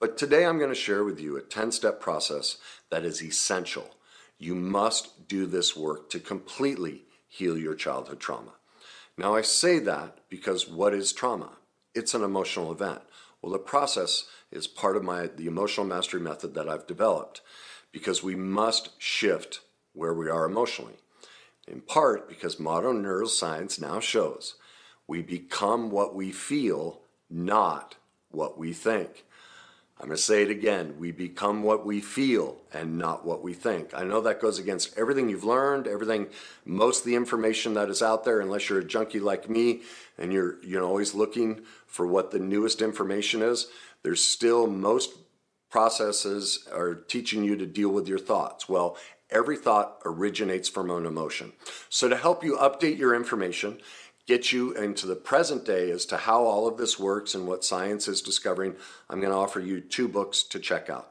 But today I'm going to share with you a 10 step process that is essential. You must do this work to completely heal your childhood trauma. Now, I say that because what is trauma? It's an emotional event. Well, the process is part of my the emotional mastery method that I've developed because we must shift where we are emotionally. In part because modern neuroscience now shows we become what we feel, not what we think. I'm going to say it again. We become what we feel and not what we think. I know that goes against everything you've learned, everything, most of the information that is out there, unless you're a junkie like me and you're, you know, always looking for what the newest information is. There's still most processes are teaching you to deal with your thoughts. Well, every thought originates from an emotion. So to help you update your information get you into the present day as to how all of this works and what science is discovering, I'm going to offer you two books to check out.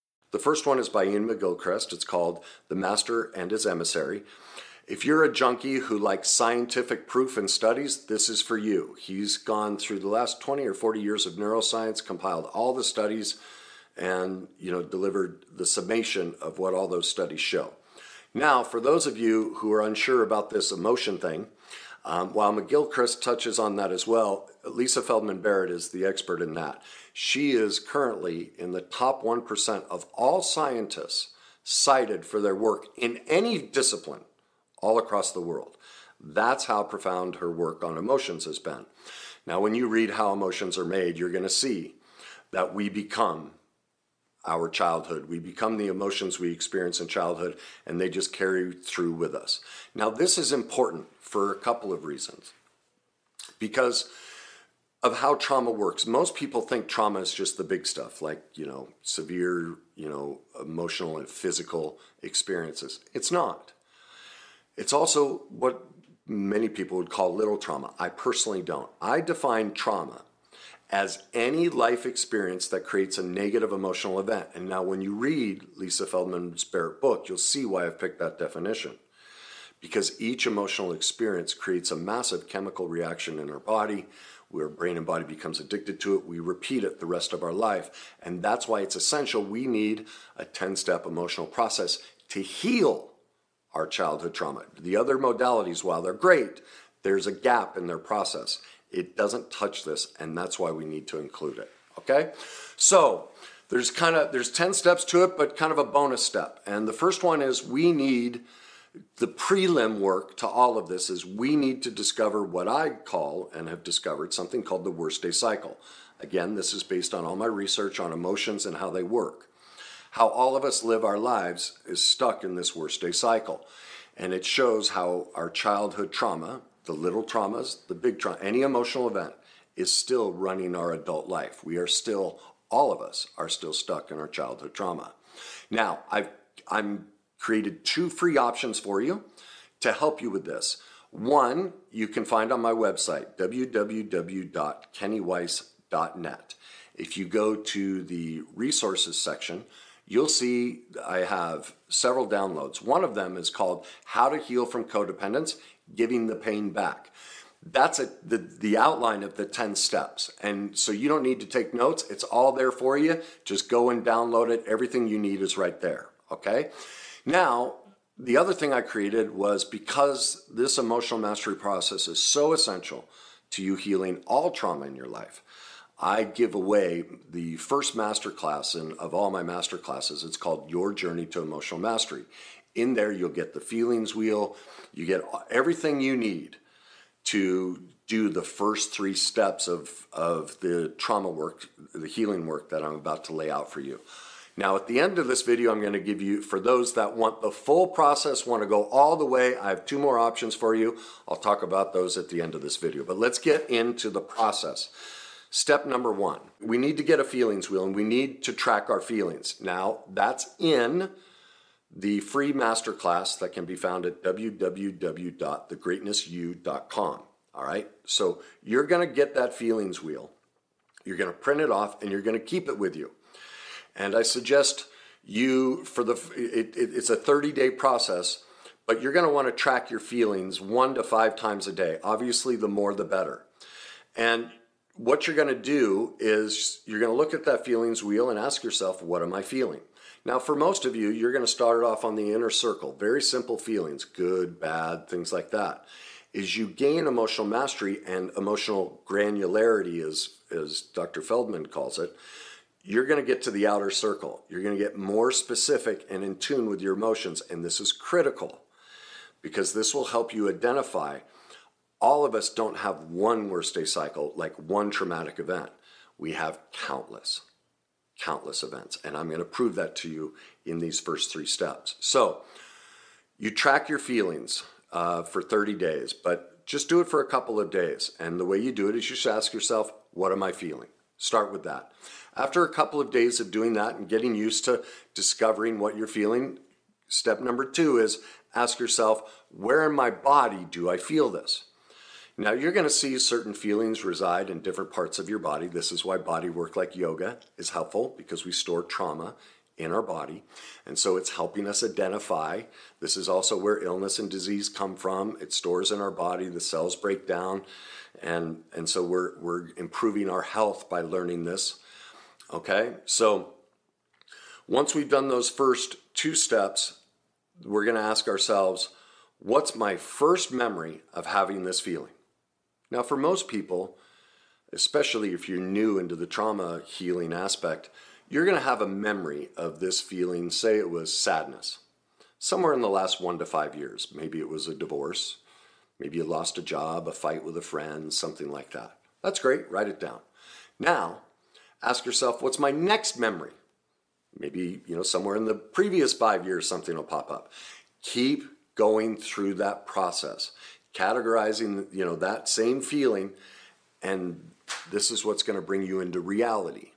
The first one is by Iain McGilchrist. It's called The Master and His Emissary. If you're a junkie who likes scientific proof and studies, this is for you. He's gone through the last 20 or 40 years of neuroscience, compiled all the studies, and you know delivered the summation of what all those studies show. Now, for those of you who are unsure about this emotion thing, um, while McGilchrist touches on that as well, Lisa Feldman Barrett is the expert in that. She is currently in the top 1% of all scientists cited for their work in any discipline all across the world. That's how profound her work on emotions has been. Now, when you read how emotions are made, you're going to see that we become our childhood. We become the emotions we experience in childhood, and they just carry through with us. Now, this is important for a couple of reasons. Because of how trauma works. Most people think trauma is just the big stuff, like, you know, severe, you know, emotional and physical experiences. It's not. It's also what many people would call little trauma. I personally don't. I define trauma as any life experience that creates a negative emotional event. And now, when you read Lisa Feldman's Barrett book, you'll see why I've picked that definition. Because each emotional experience creates a massive chemical reaction in our body where brain and body becomes addicted to it. We repeat it the rest of our life. And that's why it's essential. We need a 10 step emotional process to heal our childhood trauma. The other modalities, while they're great, there's a gap in their process. It doesn't touch this, and that's why we need to include it. Okay? So, there's kind of there's 10 steps to it but kind of a bonus step and the first one is we need the prelim work to all of this is we need to discover what I call and have discovered something called the worst day cycle. Again, this is based on all my research on emotions and how they work. How all of us live our lives is stuck in this worst day cycle. And it shows how our childhood trauma, the little traumas, the big trauma, any emotional event, is still running our adult life. We are still, all of us are still stuck in our childhood trauma. Now, I've, I'm created two free options for you to help you with this. One, you can find on my website, www.kennyweiss.net. If you go to the resources section, you'll see I have several downloads. One of them is called How to Heal from Codependence Giving the Pain Back. That's a, the, the outline of the 10 steps. And so you don't need to take notes, it's all there for you. Just go and download it. Everything you need is right there. Okay? Now, the other thing I created was because this emotional mastery process is so essential to you healing all trauma in your life. I give away the first master class in, of all my master classes. It's called Your Journey to Emotional Mastery. In there, you'll get the feelings wheel, you get everything you need to do the first three steps of, of the trauma work, the healing work that I'm about to lay out for you. Now, at the end of this video, I'm going to give you, for those that want the full process, want to go all the way, I have two more options for you. I'll talk about those at the end of this video. But let's get into the process. Step number one we need to get a feelings wheel and we need to track our feelings. Now, that's in the free masterclass that can be found at www.thegreatnessyou.com. All right, so you're going to get that feelings wheel. You're going to print it off and you're going to keep it with you. And I suggest you, for the, it, it, it's a 30 day process, but you're going to want to track your feelings one to five times a day. Obviously, the more the better. And what you're going to do is you're going to look at that feelings wheel and ask yourself, what am I feeling? Now, for most of you, you're going to start it off on the inner circle. Very simple feelings, good, bad, things like that. As you gain emotional mastery and emotional granularity, as, as Dr. Feldman calls it, you're going to get to the outer circle. You're going to get more specific and in tune with your emotions. And this is critical because this will help you identify all of us don't have one worst day cycle, like one traumatic event. We have countless, countless events. And I'm going to prove that to you in these first three steps. So you track your feelings uh, for 30 days, but just do it for a couple of days. And the way you do it is you just ask yourself, what am I feeling? Start with that. After a couple of days of doing that and getting used to discovering what you're feeling, step number two is ask yourself, where in my body do I feel this? Now, you're going to see certain feelings reside in different parts of your body. This is why body work like yoga is helpful because we store trauma in our body. And so it's helping us identify. This is also where illness and disease come from. It stores in our body, the cells break down. And, and so we're, we're improving our health by learning this. Okay, so once we've done those first two steps, we're going to ask ourselves, what's my first memory of having this feeling? Now, for most people, especially if you're new into the trauma healing aspect, you're going to have a memory of this feeling. Say it was sadness, somewhere in the last one to five years. Maybe it was a divorce, maybe you lost a job, a fight with a friend, something like that. That's great, write it down. Now, ask yourself, what's my next memory? Maybe, you know, somewhere in the previous five years, something will pop up. Keep going through that process categorizing you know that same feeling and this is what's going to bring you into reality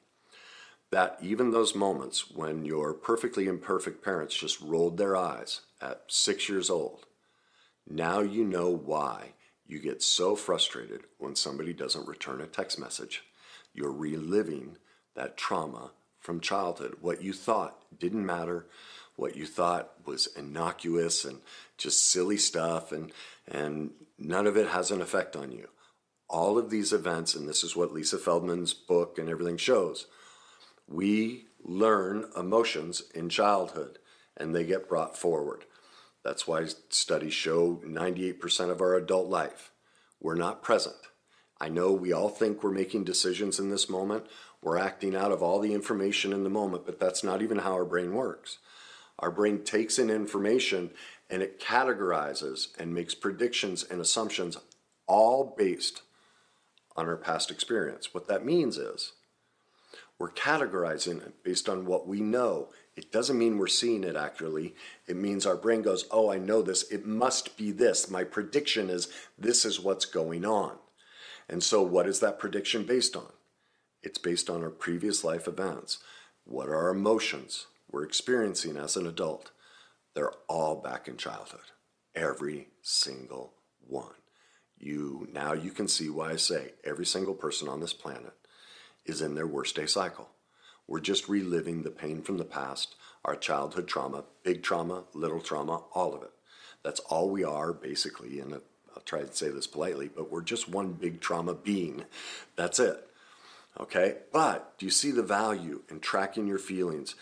that even those moments when your perfectly imperfect parents just rolled their eyes at six years old now you know why you get so frustrated when somebody doesn't return a text message you're reliving that trauma from childhood what you thought didn't matter what you thought was innocuous and just silly stuff and and none of it has an effect on you. All of these events, and this is what Lisa Feldman's book and everything shows, we learn emotions in childhood and they get brought forward. That's why studies show 98% of our adult life, we're not present. I know we all think we're making decisions in this moment. We're acting out of all the information in the moment, but that's not even how our brain works. Our brain takes in information and it categorizes and makes predictions and assumptions all based on our past experience. What that means is we're categorizing it based on what we know. It doesn't mean we're seeing it accurately. It means our brain goes, Oh, I know this. It must be this. My prediction is this is what's going on. And so, what is that prediction based on? It's based on our previous life events. What are our emotions we're experiencing as an adult? They're all back in childhood. Every single one. You now you can see why I say every single person on this planet is in their worst day cycle. We're just reliving the pain from the past, our childhood trauma, big trauma, little trauma, all of it. That's all we are basically and I'll try to say this politely, but we're just one big trauma being. That's it. Okay? But do you see the value in tracking your feelings?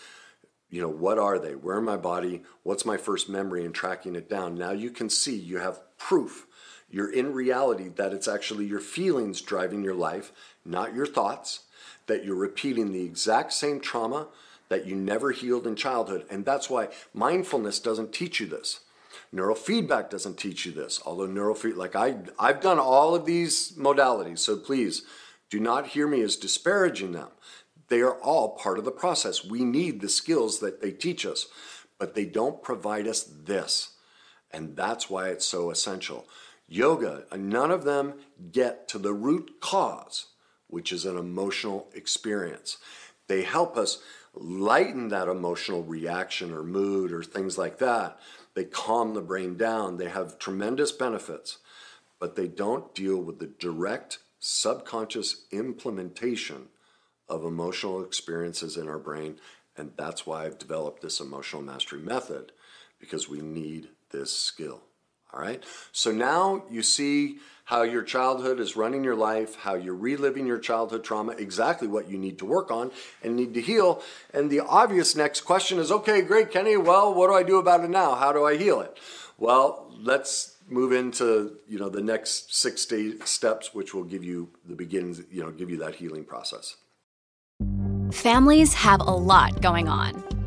you know, what are they? Where in my body? What's my first memory and tracking it down? Now you can see you have proof. You're in reality that it's actually your feelings driving your life, not your thoughts, that you're repeating the exact same trauma that you never healed in childhood. And that's why mindfulness doesn't teach you this. Neurofeedback doesn't teach you this. Although neurofeedback, like I, I've done all of these modalities, so please do not hear me as disparaging them. They are all part of the process. We need the skills that they teach us, but they don't provide us this. And that's why it's so essential. Yoga, none of them get to the root cause, which is an emotional experience. They help us lighten that emotional reaction or mood or things like that. They calm the brain down. They have tremendous benefits, but they don't deal with the direct subconscious implementation of emotional experiences in our brain. And that's why I've developed this emotional mastery method because we need this skill. All right. So now you see how your childhood is running your life, how you're reliving your childhood trauma, exactly what you need to work on and need to heal. And the obvious next question is okay, great, Kenny. Well, what do I do about it now? How do I heal it? Well, let's move into you know the next six steps, which will give you the begins, you know, give you that healing process. Families have a lot going on.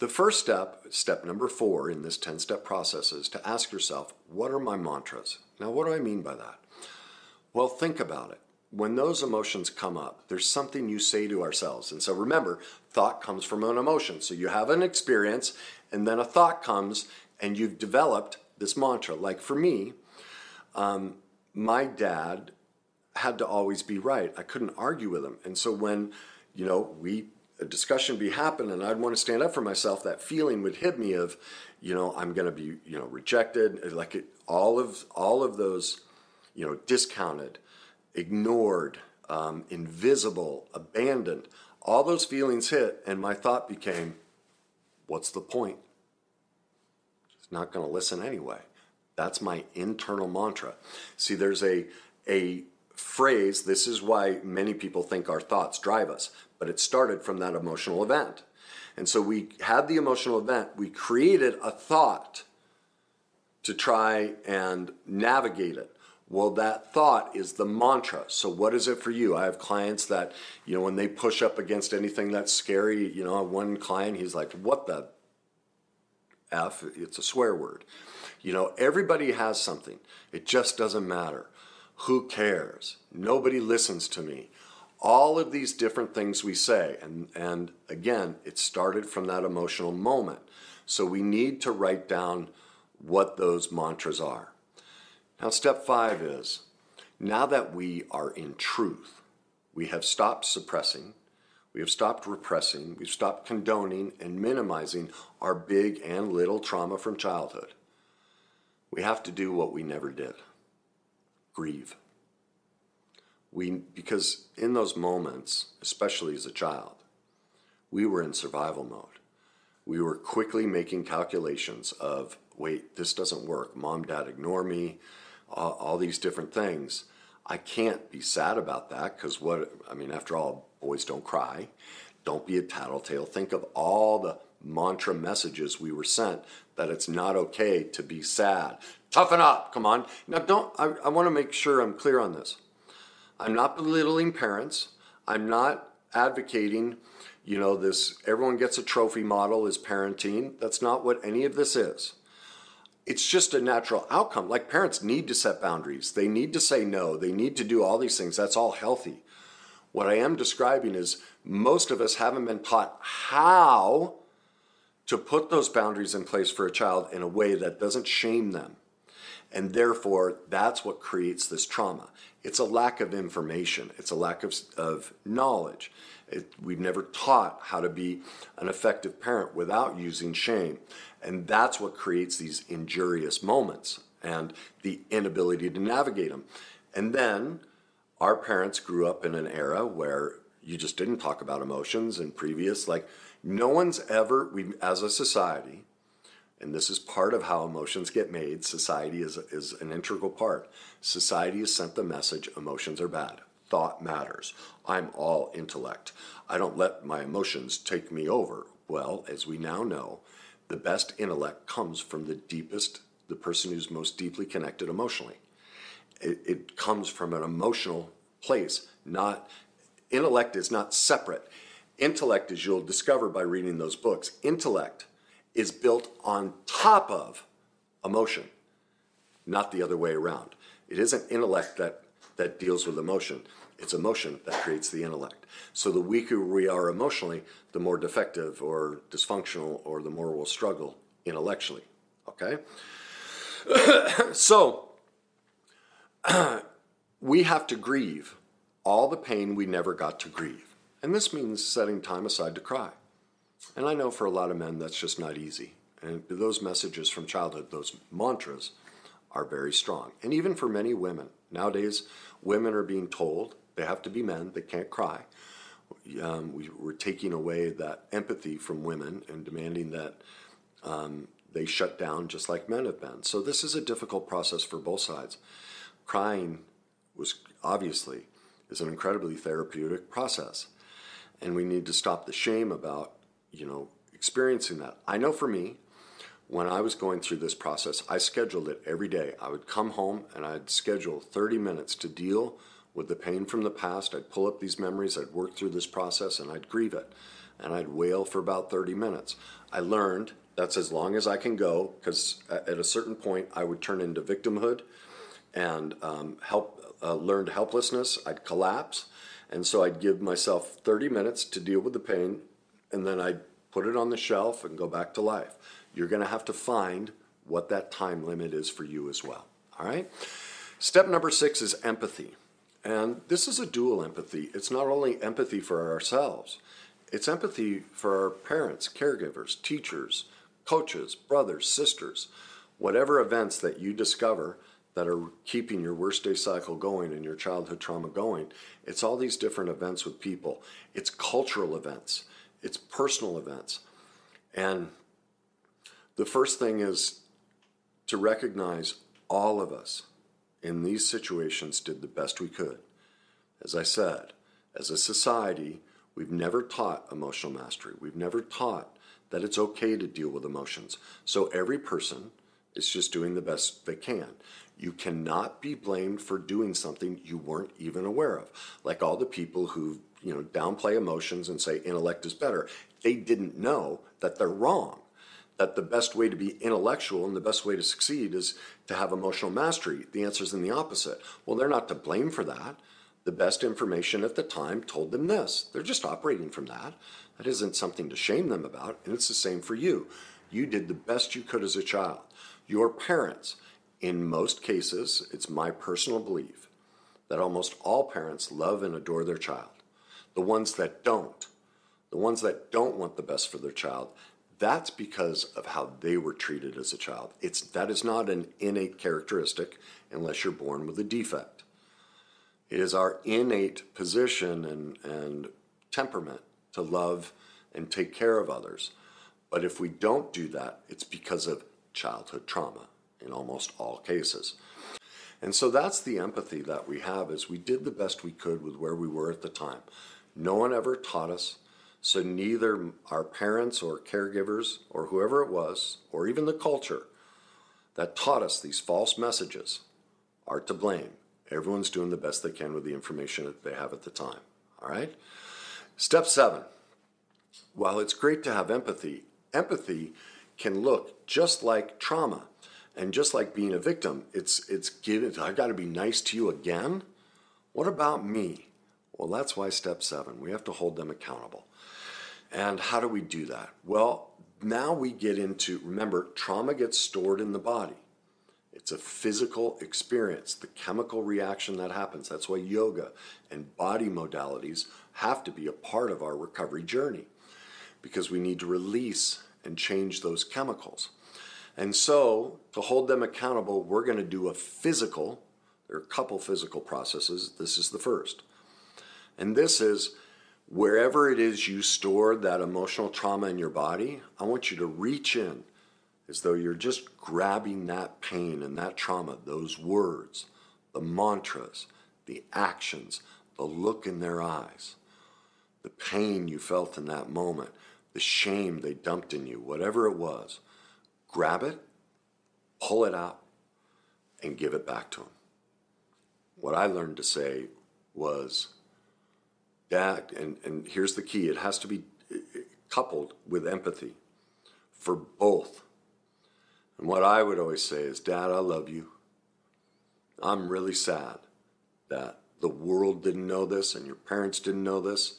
The first step, step number four in this 10 step process, is to ask yourself, what are my mantras? Now, what do I mean by that? Well, think about it. When those emotions come up, there's something you say to ourselves. And so remember, thought comes from an emotion. So you have an experience, and then a thought comes, and you've developed this mantra. Like for me, um, my dad had to always be right. I couldn't argue with him. And so when, you know, we a discussion be happening and I'd want to stand up for myself, that feeling would hit me of, you know, I'm going to be, you know, rejected, like it, all of all of those, you know, discounted, ignored, um, invisible, abandoned. All those feelings hit, and my thought became, "What's the point? He's not going to listen anyway." That's my internal mantra. See, there's a a phrase. This is why many people think our thoughts drive us but it started from that emotional event. And so we had the emotional event, we created a thought to try and navigate it. Well, that thought is the mantra. So, what is it for you? I have clients that, you know, when they push up against anything that's scary, you know, one client, he's like, What the F? It's a swear word. You know, everybody has something. It just doesn't matter. Who cares? Nobody listens to me all of these different things we say. And, and again, it started from that emotional moment. So we need to write down what those mantras are. Now, step five is now that we are in truth, we have stopped suppressing, we have stopped repressing, we've stopped condoning and minimizing our big and little trauma from childhood. We have to do what we never did grieve we because in those moments especially as a child we were in survival mode. We were quickly making calculations of wait this doesn't work. Mom dad ignore me all, all these different things. I can't be sad about that because what i mean after all boys don't cry. Don't be a tattletale. Think of all the mantra messages we were sent that it's not okay to be sad. Toughen up. Come on. Now don't i, I want to make sure i'm clear on this I'm not belittling parents. I'm not advocating, you know, this everyone gets a trophy model is parenting. That's not what any of this is. It's just a natural outcome. Like parents need to set boundaries, they need to say no, they need to do all these things. That's all healthy. What I am describing is most of us haven't been taught how to put those boundaries in place for a child in a way that doesn't shame them. And therefore, that's what creates this trauma. It's a lack of information, it's a lack of, of knowledge. It, we've never taught how to be an effective parent without using shame. And that's what creates these injurious moments and the inability to navigate them. And then our parents grew up in an era where you just didn't talk about emotions and previous, like, no one's ever, we as a society, and this is part of how emotions get made. Society is, is an integral part. Society has sent the message emotions are bad. Thought matters. I'm all intellect. I don't let my emotions take me over. Well, as we now know, the best intellect comes from the deepest, the person who's most deeply connected emotionally. It, it comes from an emotional place, not intellect is not separate Intellect, as you'll discover by reading those books, intellect is built on top of emotion, not the other way around. It isn't intellect that, that deals with emotion, it's emotion that creates the intellect. So the weaker we are emotionally, the more defective or dysfunctional or the more we'll struggle intellectually. Okay? so we have to grieve all the pain we never got to grieve. And this means setting time aside to cry. And I know for a lot of men that's just not easy. And those messages from childhood, those mantras, are very strong. And even for many women, nowadays, women are being told they have to be men, they can't cry. Um, we, are taking away that empathy from women and demanding that um, they shut down just like men have been. So this is a difficult process for both sides. Crying was obviously is an incredibly therapeutic process and we need to stop the shame about you know experiencing that. I know for me when i was going through this process i scheduled it every day. I would come home and i'd schedule 30 minutes to deal with the pain from the past. I'd pull up these memories. I'd work through this process and i'd grieve it. And i'd wail for about 30 minutes. I learned that's as long as i can go because at a certain point i would turn into victimhood and um, help uh, learned helplessness. I'd collapse. And so I'd give myself 30 minutes to deal with the pain, and then I'd put it on the shelf and go back to life. You're going to have to find what that time limit is for you as well. All right? Step number six is empathy. And this is a dual empathy. It's not only empathy for ourselves, it's empathy for our parents, caregivers, teachers, coaches, brothers, sisters. Whatever events that you discover that are keeping your worst day cycle going and your childhood trauma going. It's all these different events with people. It's cultural events, it's personal events. And the first thing is to recognize all of us in these situations did the best we could. As I said, as a society, we've never taught emotional mastery. We've never taught that it's okay to deal with emotions. So every person is just doing the best they can. You cannot be blamed for doing something you weren't even aware of. Like all the people who, you know, downplay emotions and say intellect is better. They didn't know that they're wrong. That the best way to be intellectual and the best way to succeed is to have emotional mastery. The answer is in the opposite. Well, they're not to blame for that. The best information at the time told them this. They're just operating from that. That isn't something to shame them about, and it's the same for you. You did the best you could as a child. Your parents, in most cases, it's my personal belief that almost all parents love and adore their child. The ones that don't, the ones that don't want the best for their child, that's because of how they were treated as a child. It's that is not an innate characteristic unless you're born with a defect. It is our innate position and, and temperament to love and take care of others. But if we don't do that, it's because of childhood trauma in almost all cases. And so that's the empathy that we have is we did the best we could with where we were at the time. No one ever taught us, so neither our parents or caregivers or whoever it was, or even the culture that taught us these false messages are to blame. Everyone's doing the best they can with the information that they have at the time. All right? Step seven. While it's great to have empathy, empathy can look just like trauma. And just like being a victim, it's it's given I got to be nice to you again. What about me? Well, that's why step 7, we have to hold them accountable. And how do we do that? Well, now we get into remember, trauma gets stored in the body. It's a physical experience, the chemical reaction that happens. That's why yoga and body modalities have to be a part of our recovery journey because we need to release and change those chemicals. And so, to hold them accountable, we're going to do a physical, there are a couple physical processes. This is the first. And this is wherever it is you stored that emotional trauma in your body, I want you to reach in as though you're just grabbing that pain and that trauma, those words, the mantras, the actions, the look in their eyes, the pain you felt in that moment, the shame they dumped in you, whatever it was grab it, pull it out, and give it back to them. What I learned to say was, dad, and, and here's the key it has to be coupled with empathy for both. And what I would always say is, Dad, I love you. I'm really sad that the world didn't know this and your parents didn't know this.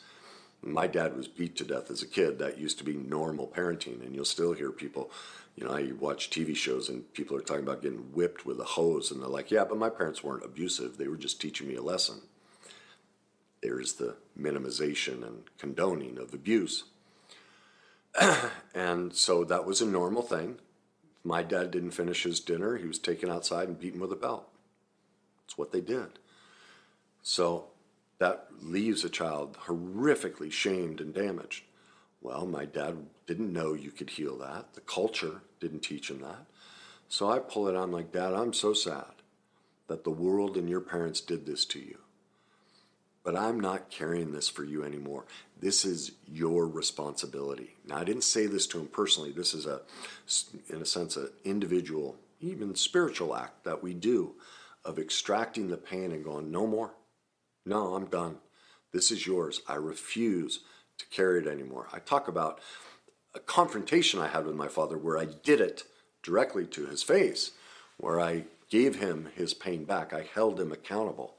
My dad was beat to death as a kid. That used to be normal parenting, and you'll still hear people. You know, I watch TV shows and people are talking about getting whipped with a hose, and they're like, "Yeah, but my parents weren't abusive. They were just teaching me a lesson." There's the minimization and condoning of abuse. and so that was a normal thing. My dad didn't finish his dinner. He was taken outside and beaten with a belt. It's what they did. So that leaves a child horrifically shamed and damaged. Well, my dad didn't know you could heal that. The culture didn't teach him that. So I pull it on like, Dad, I'm so sad that the world and your parents did this to you. But I'm not carrying this for you anymore. This is your responsibility. Now, I didn't say this to him personally. This is a, in a sense, an individual, even spiritual act that we do of extracting the pain and going, no more. No, I'm done. This is yours. I refuse to carry it anymore. I talk about a confrontation I had with my father where I did it directly to his face, where I gave him his pain back. I held him accountable.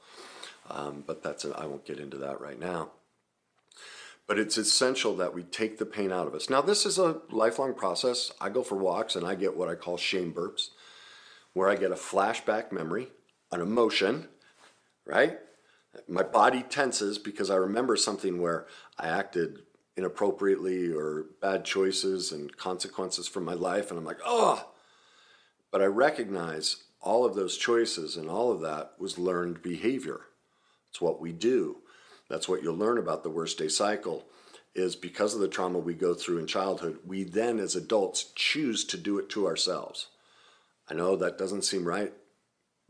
Um, but that's I won't get into that right now. But it's essential that we take the pain out of us. Now, this is a lifelong process. I go for walks and I get what I call shame burps, where I get a flashback memory, an emotion, right? My body tenses because I remember something where I acted inappropriately or bad choices and consequences from my life, and I'm like, oh. But I recognize all of those choices and all of that was learned behavior. It's what we do. That's what you'll learn about the worst day cycle is because of the trauma we go through in childhood, we then as adults choose to do it to ourselves. I know that doesn't seem right,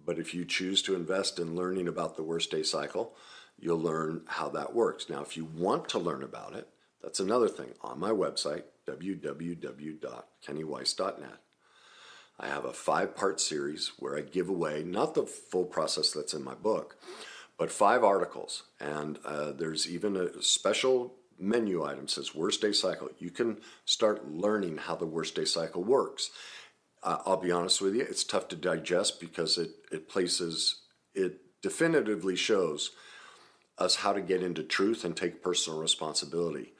but if you choose to invest in learning about the worst day cycle, you'll learn how that works. Now, if you want to learn about it, that's another thing. On my website, www.kennyweiss.net, I have a five part series where I give away not the full process that's in my book, but five articles. And uh, there's even a special menu item says worst day cycle. You can start learning how the worst day cycle works. Uh, I'll be honest with you, it's tough to digest because it, it places, it definitively shows us how to get into truth and take personal responsibility.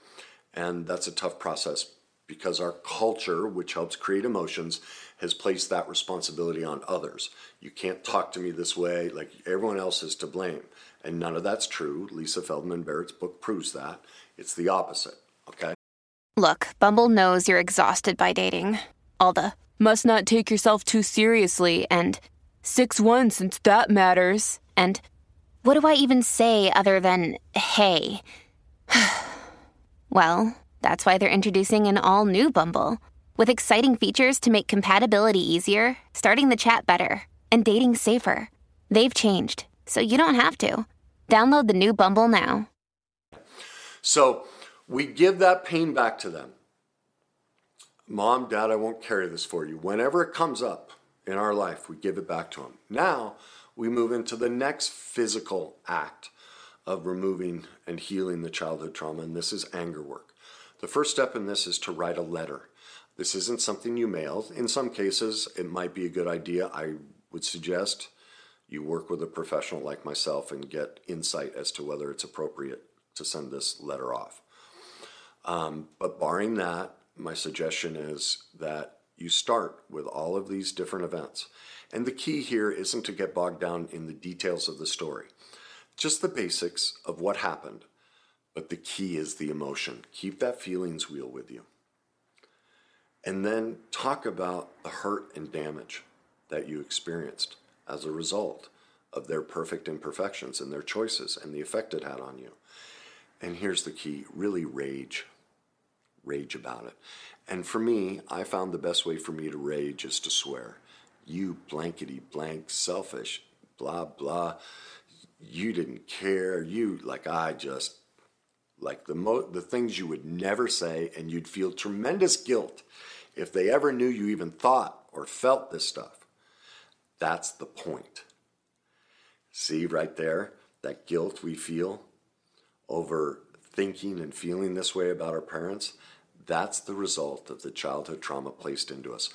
And that's a tough process because our culture, which helps create emotions, has placed that responsibility on others. You can't talk to me this way, like everyone else is to blame. And none of that's true. Lisa Feldman Barrett's book proves that. It's the opposite, okay? Look, Bumble knows you're exhausted by dating. All the must not take yourself too seriously and 6 1 since that matters. And what do I even say other than hey? well, that's why they're introducing an all new Bumble with exciting features to make compatibility easier, starting the chat better, and dating safer. They've changed, so you don't have to. Download the new Bumble now. So we give that pain back to them. Mom, Dad, I won't carry this for you. Whenever it comes up in our life, we give it back to them. Now we move into the next physical act of removing and healing the childhood trauma, and this is anger work. The first step in this is to write a letter. This isn't something you mail. In some cases, it might be a good idea. I would suggest you work with a professional like myself and get insight as to whether it's appropriate to send this letter off. Um, but barring that, my suggestion is that you start with all of these different events. And the key here isn't to get bogged down in the details of the story, just the basics of what happened but the key is the emotion. Keep that feelings wheel with you. And then talk about the hurt and damage that you experienced as a result of their perfect imperfections and their choices and the effect it had on you. And here's the key really rage. Rage about it. And for me, I found the best way for me to rage is to swear. You blankety blank, selfish, blah, blah. You didn't care. You, like, I just like the mo- the things you would never say and you'd feel tremendous guilt if they ever knew you even thought or felt this stuff that's the point see right there that guilt we feel over thinking and feeling this way about our parents, that's the result of the childhood trauma placed into us.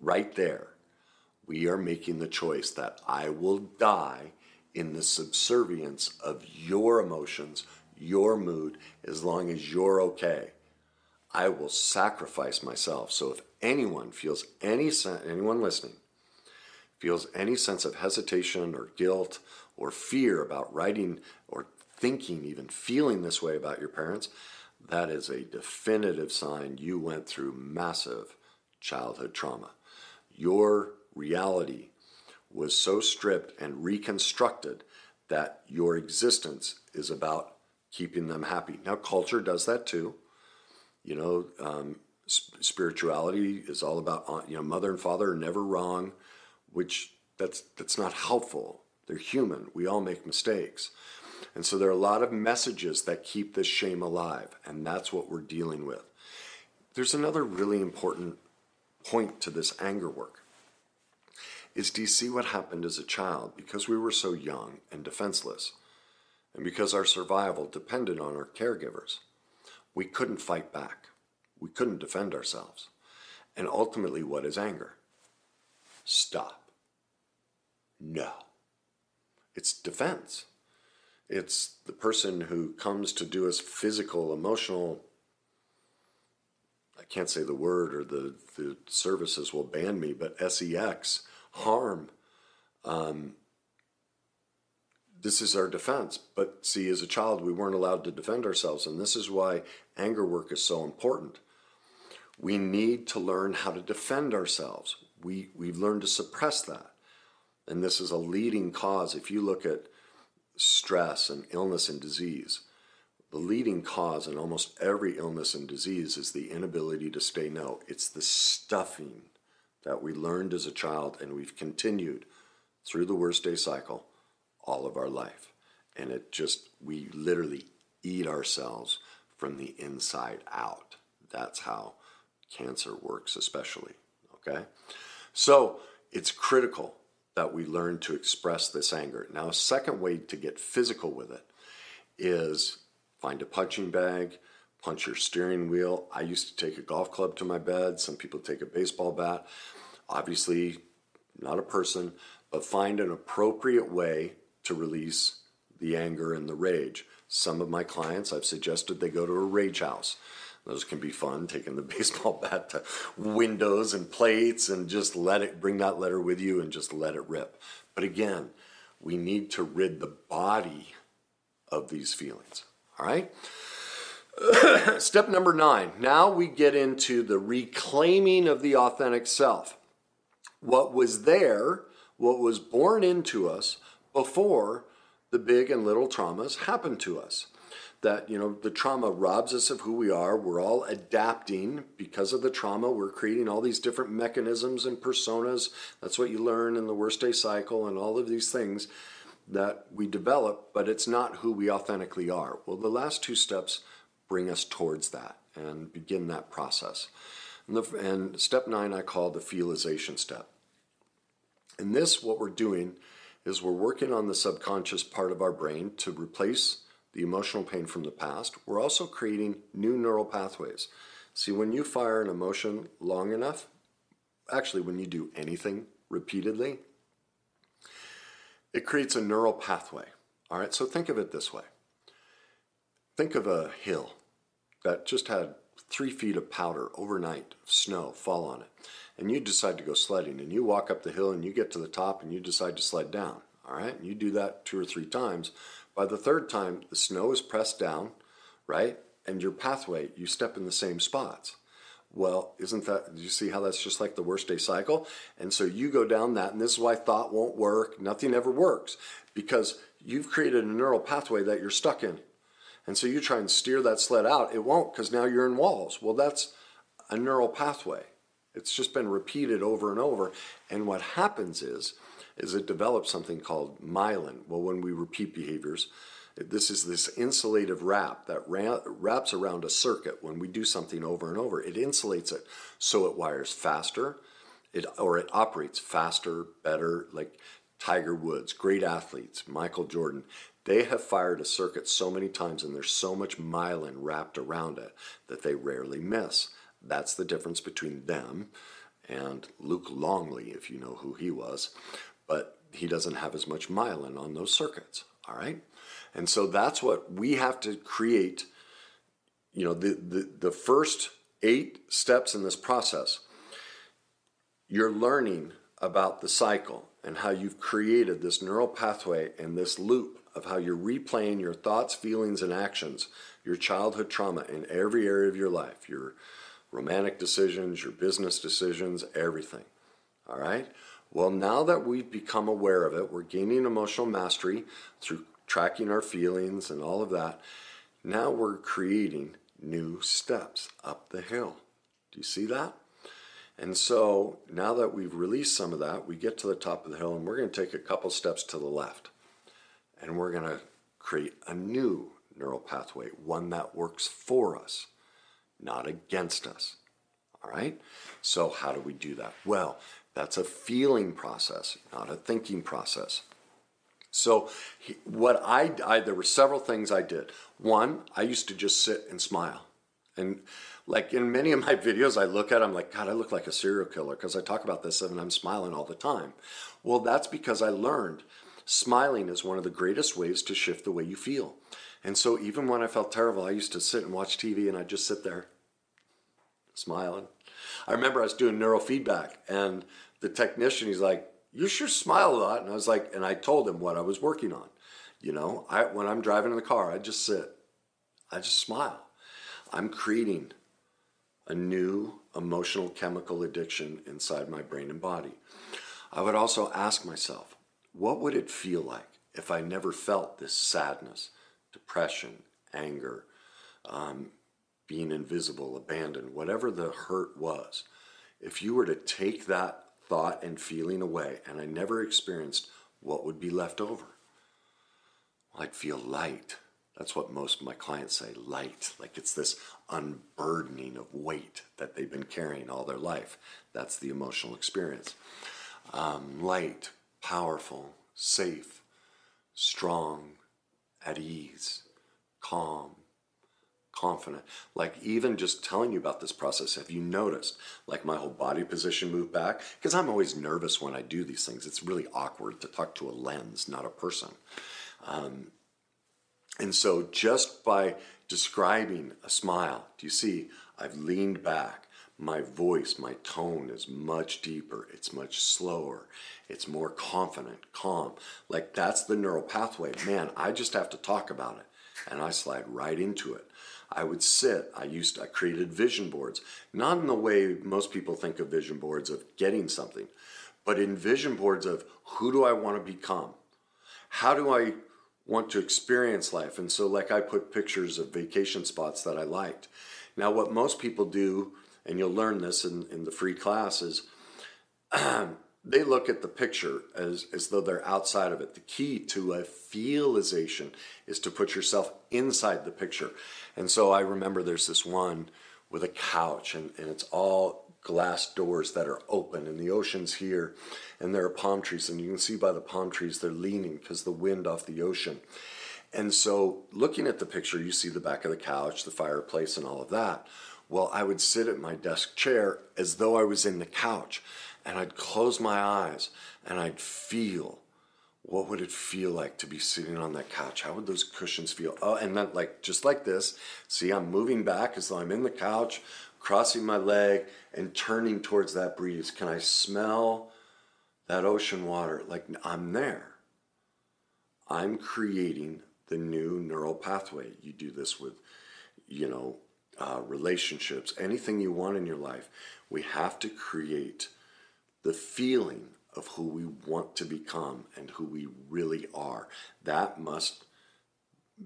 Right there, we are making the choice that I will die in the subservience of your emotions, your mood, as long as you're okay. I will sacrifice myself. So if anyone feels any anyone listening feels any sense of hesitation or guilt or fear about writing or thinking, even feeling this way about your parents, that is a definitive sign you went through massive childhood trauma. Your reality was so stripped and reconstructed that your existence is about keeping them happy. Now, culture does that too. You know, um, spirituality is all about uh, you know mother and father are never wrong, which that's that's not helpful. They're human. We all make mistakes. And so there are a lot of messages that keep this shame alive, and that's what we're dealing with. There's another really important point to this anger work. Is do you see what happened as a child because we were so young and defenseless, and because our survival depended on our caregivers? We couldn't fight back. We couldn't defend ourselves. And ultimately, what is anger? Stop. No. It's defense. It's the person who comes to do us physical, emotional, I can't say the word or the, the services will ban me, but SEX, harm. Um, this is our defense. But see, as a child, we weren't allowed to defend ourselves. And this is why anger work is so important. We need to learn how to defend ourselves. We, we've learned to suppress that. And this is a leading cause. If you look at stress and illness and disease, the leading cause in almost every illness and disease is the inability to say no. It's the stuffing that we learned as a child and we've continued through the worst day cycle all of our life. And it just, we literally eat ourselves from the inside out. That's how cancer works, especially. Okay? So it's critical that we learn to express this anger. Now, a second way to get physical with it is find a punching bag, punch your steering wheel. I used to take a golf club to my bed. Some people take a baseball bat. Obviously, not a person, but find an appropriate way to release the anger and the rage. Some of my clients, I've suggested they go to a rage house. Those can be fun, taking the baseball bat to windows and plates and just let it, bring that letter with you and just let it rip. But again, we need to rid the body of these feelings. All right? Step number nine. Now we get into the reclaiming of the authentic self. What was there, what was born into us before the big and little traumas happen to us. That you know the trauma robs us of who we are. We're all adapting. Because of the trauma we're creating all these different mechanisms and personas. That's what you learn in the worst day cycle and all of these things that we develop but it's not who we authentically are. Well the last two steps bring us towards that and begin that process. And, the, and step nine i call the feelization step. In this what we're doing is we're working on the subconscious part of our brain to replace the emotional pain from the past, we're also creating new neural pathways. See, when you fire an emotion long enough, actually, when you do anything repeatedly, it creates a neural pathway. All right, so think of it this way think of a hill that just had three feet of powder overnight snow fall on it and you decide to go sledding and you walk up the hill and you get to the top and you decide to sled down all right and you do that two or three times by the third time, the snow is pressed down, right? And your pathway, you step in the same spots. Well, isn't that, you see how that's just like the worst day cycle? And so you go down that, and this is why thought won't work. Nothing ever works because you've created a neural pathway that you're stuck in. And so you try and steer that sled out, it won't because now you're in walls. Well, that's a neural pathway. It's just been repeated over and over. And what happens is, is it develops something called myelin. Well, when we repeat behaviors, this is this insulative wrap that wraps around a circuit when we do something over and over. It insulates it so it wires faster, it or it operates faster, better. Like Tiger Woods, great athletes, Michael Jordan, They have fired a circuit so many times and there's so much myelin wrapped around it that they rarely miss. That's the difference between them and Luke Longley, if you know who he was. But he doesn't have as much myelin on those circuits. All right. And so that's what we have to create. You know, the, the, the first eight steps in this process, you're learning about the cycle and how you've created this neural pathway and this loop of how you're replaying your thoughts, feelings, and actions, your childhood trauma in every area of your life, your romantic decisions, your business decisions, everything. All right? Well, now that we've become aware of it, we're gaining emotional mastery through tracking our feelings and all of that. Now we're creating new steps up the hill. Do you see that? And so now that we've released some of that, we get to the top of the hill and we're going to take a couple steps to the left. And we're going to create a new neural pathway, one that works for us, not against us. All right? So, how do we do that? Well, that's a feeling process, not a thinking process. So, what I, I there were several things I did. One, I used to just sit and smile. And like in many of my videos, I look at, I'm like, God, I look like a serial killer because I talk about this and I'm smiling all the time. Well, that's because I learned smiling is one of the greatest ways to shift the way you feel. And so even when I felt terrible, I used to sit and watch TV and I'd just sit there smiling. I remember I was doing neurofeedback and the technician, he's like, You sure smile a lot. And I was like, and I told him what I was working on. You know, I, when I'm driving in the car, I just sit, I just smile. I'm creating a new emotional chemical addiction inside my brain and body. I would also ask myself, what would it feel like if I never felt this sadness, depression, anger, um, being invisible, abandoned, whatever the hurt was? If you were to take that thought and feeling away and I never experienced what would be left over, I'd feel light. That's what most of my clients say light. Like it's this unburdening of weight that they've been carrying all their life. That's the emotional experience. Um, light, powerful, safe, strong, at ease, calm, confident. Like even just telling you about this process, have you noticed like my whole body position moved back? Because I'm always nervous when I do these things. It's really awkward to talk to a lens, not a person. Um, and so, just by describing a smile, do you see? I've leaned back. My voice, my tone is much deeper. It's much slower. It's more confident, calm. Like that's the neural pathway. Man, I just have to talk about it. And I slide right into it. I would sit, I used, I created vision boards, not in the way most people think of vision boards of getting something, but in vision boards of who do I want to become? How do I want to experience life. And so, like, I put pictures of vacation spots that I liked. Now, what most people do, and you'll learn this in, in the free classes, they look at the picture as, as though they're outside of it. The key to a feelization is to put yourself inside the picture. And so, I remember there's this one with a couch, and, and it's all glass doors that are open and the ocean's here and there are palm trees and you can see by the palm trees they're leaning because the wind off the ocean and so looking at the picture you see the back of the couch the fireplace and all of that well i would sit at my desk chair as though i was in the couch and i'd close my eyes and i'd feel what would it feel like to be sitting on that couch? How would those cushions feel? Oh, and then like just like this. See, I'm moving back as though I'm in the couch crossing my leg and turning towards that breeze. Can I smell that ocean water? Like I'm there. I'm creating the new neural pathway. You do this with, you know, uh, relationships, anything you want in your life. We have to create the feeling of who we want to become and who we really are. That must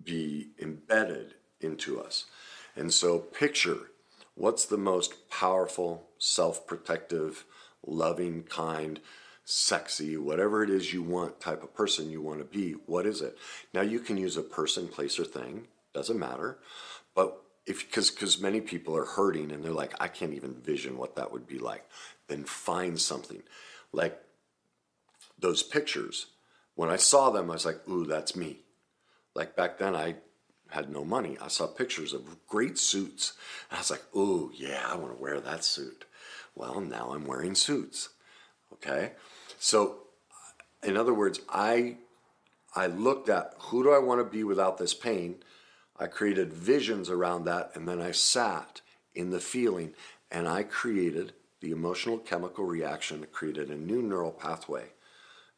be embedded into us. And so, picture What's the most powerful, self protective, loving, kind, sexy, whatever it is you want type of person you want to be? What is it? Now, you can use a person, place, or thing, doesn't matter. But if because because many people are hurting and they're like i can't even vision what that would be like then find something like those pictures when i saw them i was like ooh that's me Like back then, I had no money. I saw pictures of great suits. And I was like, ooh yeah, I want to wear that suit. Well, now I'm wearing suits. Okay? So, in other words, I, I looked at who do I want to be without this pain? I created visions around that, and then I sat in the feeling and I created the emotional chemical reaction that created a new neural pathway.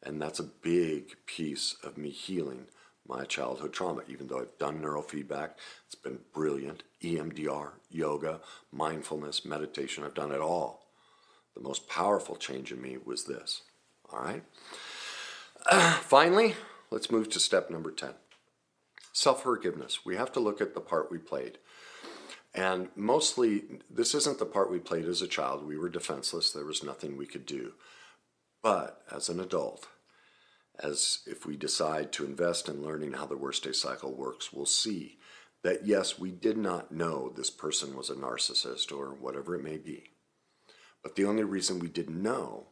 And that's a big piece of me healing my childhood trauma, even though I've done neurofeedback. It's been brilliant. EMDR, yoga, mindfulness, meditation, I've done it all. The most powerful change in me was this. All right? Uh, finally, let's move to step number 10 self forgiveness. We have to look at the part we played. And mostly, this isn't the part we played as a child. We were defenseless, there was nothing we could do. But as an adult, as if we decide to invest in learning how the worst day cycle works, we'll see that yes, we did not know this person was a narcissist or whatever it may be. But the only reason we didn't know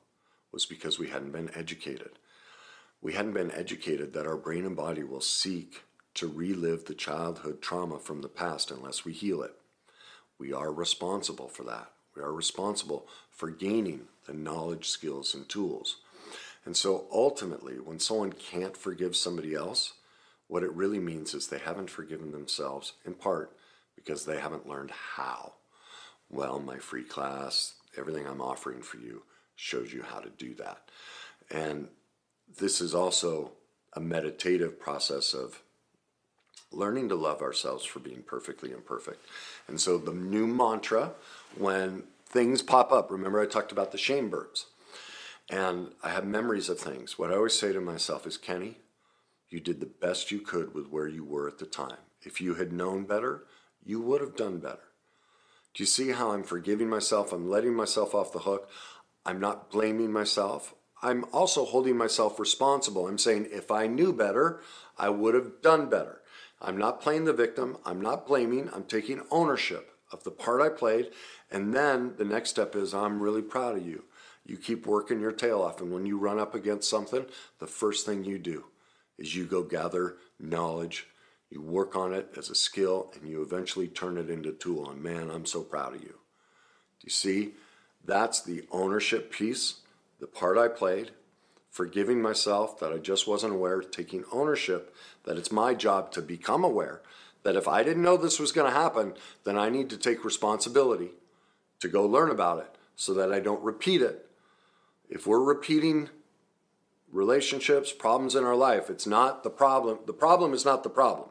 was because we hadn't been educated. We hadn't been educated that our brain and body will seek to relive the childhood trauma from the past unless we heal it. We are responsible for that. We are responsible for gaining the knowledge, skills, and tools. And so ultimately, when someone can't forgive somebody else, what it really means is they haven't forgiven themselves, in part because they haven't learned how. Well, my free class, everything I'm offering for you, shows you how to do that. And this is also a meditative process of learning to love ourselves for being perfectly imperfect. And so the new mantra, when things pop up, remember I talked about the shame birds. And I have memories of things. What I always say to myself is, Kenny, you did the best you could with where you were at the time. If you had known better, you would have done better. Do you see how I'm forgiving myself? I'm letting myself off the hook. I'm not blaming myself. I'm also holding myself responsible. I'm saying if I knew better, I would have done better. I'm not playing the victim. I'm not blaming. I'm taking ownership of the part I played. And then the next step is I'm really proud of you. You keep working your tail off. And when you run up against something, the first thing you do is you go gather knowledge. You work on it as a skill and you eventually turn it into a tool. And man, I'm so proud of you. Do you see? That's the ownership piece, the part I played, forgiving myself that I just wasn't aware, taking ownership that it's my job to become aware that if I didn't know this was going to happen, then I need to take responsibility to go learn about it so that I don't repeat it. If we're repeating relationships, problems in our life, it's not the problem. The problem is not the problem.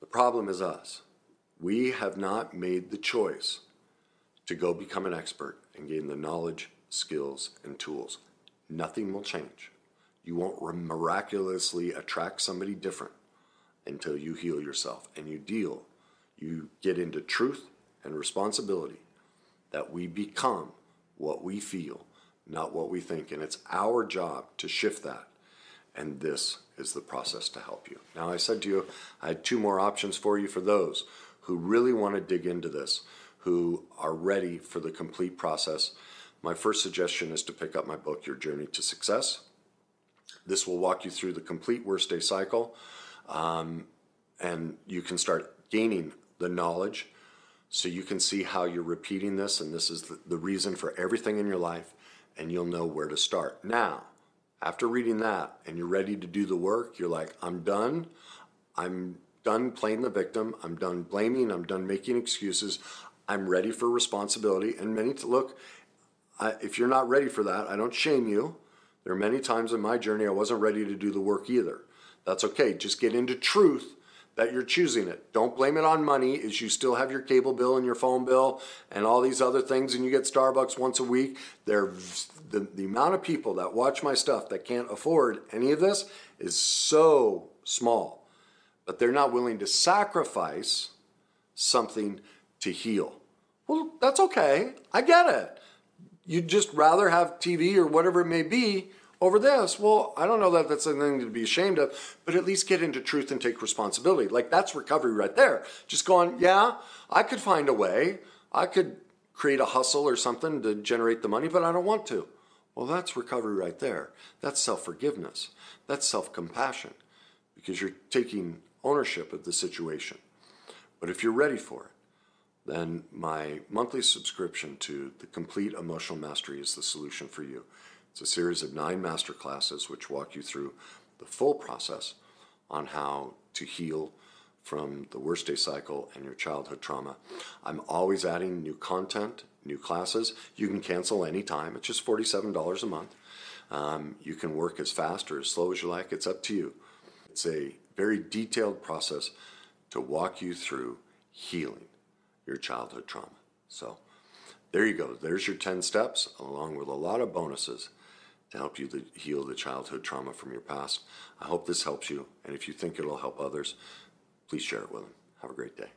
The problem is us. We have not made the choice to go become an expert and gain the knowledge, skills, and tools. Nothing will change. You won't miraculously attract somebody different until you heal yourself and you deal. You get into truth and responsibility that we become what we feel, not what we think. And it's our job to shift that. And this is the process to help you. Now, I said to you, I had two more options for you for those who really want to dig into this, who are ready for the complete process. My first suggestion is to pick up my book, Your Journey to Success. This will walk you through the complete worst day cycle, um, and you can start gaining the knowledge so you can see how you're repeating this, and this is the, the reason for everything in your life, and you'll know where to start. Now, after reading that and you're ready to do the work, you're like, I'm done. I'm done playing the victim. I'm done blaming. I'm done making excuses. I'm ready for responsibility. And many to look, I, if you're not ready for that, I don't shame you. There are many times in my journey I wasn't ready to do the work either. That's okay. Just get into truth that you're choosing it. Don't blame it on money as you still have your cable bill and your phone bill and all these other things and you get Starbucks once a week. There the, the amount of people that watch my stuff that can't afford any of this is so small. But they're not willing to sacrifice something to heal. Well, that's okay. I get it you'd just rather have TV or whatever it may be over this. Well, I don't know that that's something to be ashamed of, but at least get into truth and take responsibility. Like that's recovery right there. Just going, yeah, I could find a way. I could create a hustle or something to generate the money, but I don't want to. Well, that's recovery right there. That's self forgiveness. That's self compassion because you're taking ownership of the situation. But if you're ready for it, then my monthly subscription to the Complete Emotional Mastery is the solution for you. It's a series of nine master classes which walk you through the full process on how to heal from the worst day cycle and your childhood trauma. I'm always adding new content, new classes. You can cancel anytime, it's just $47 a month. Um, you can work as fast or as slow as you like, it's up to you. It's a very detailed process to walk you through healing your childhood trauma. So there you go. There's your 10 steps, along with a lot of bonuses to help you to heal the childhood trauma from your past. I hope this helps you, and if you think it'll help others, please share it with them. Have a great day.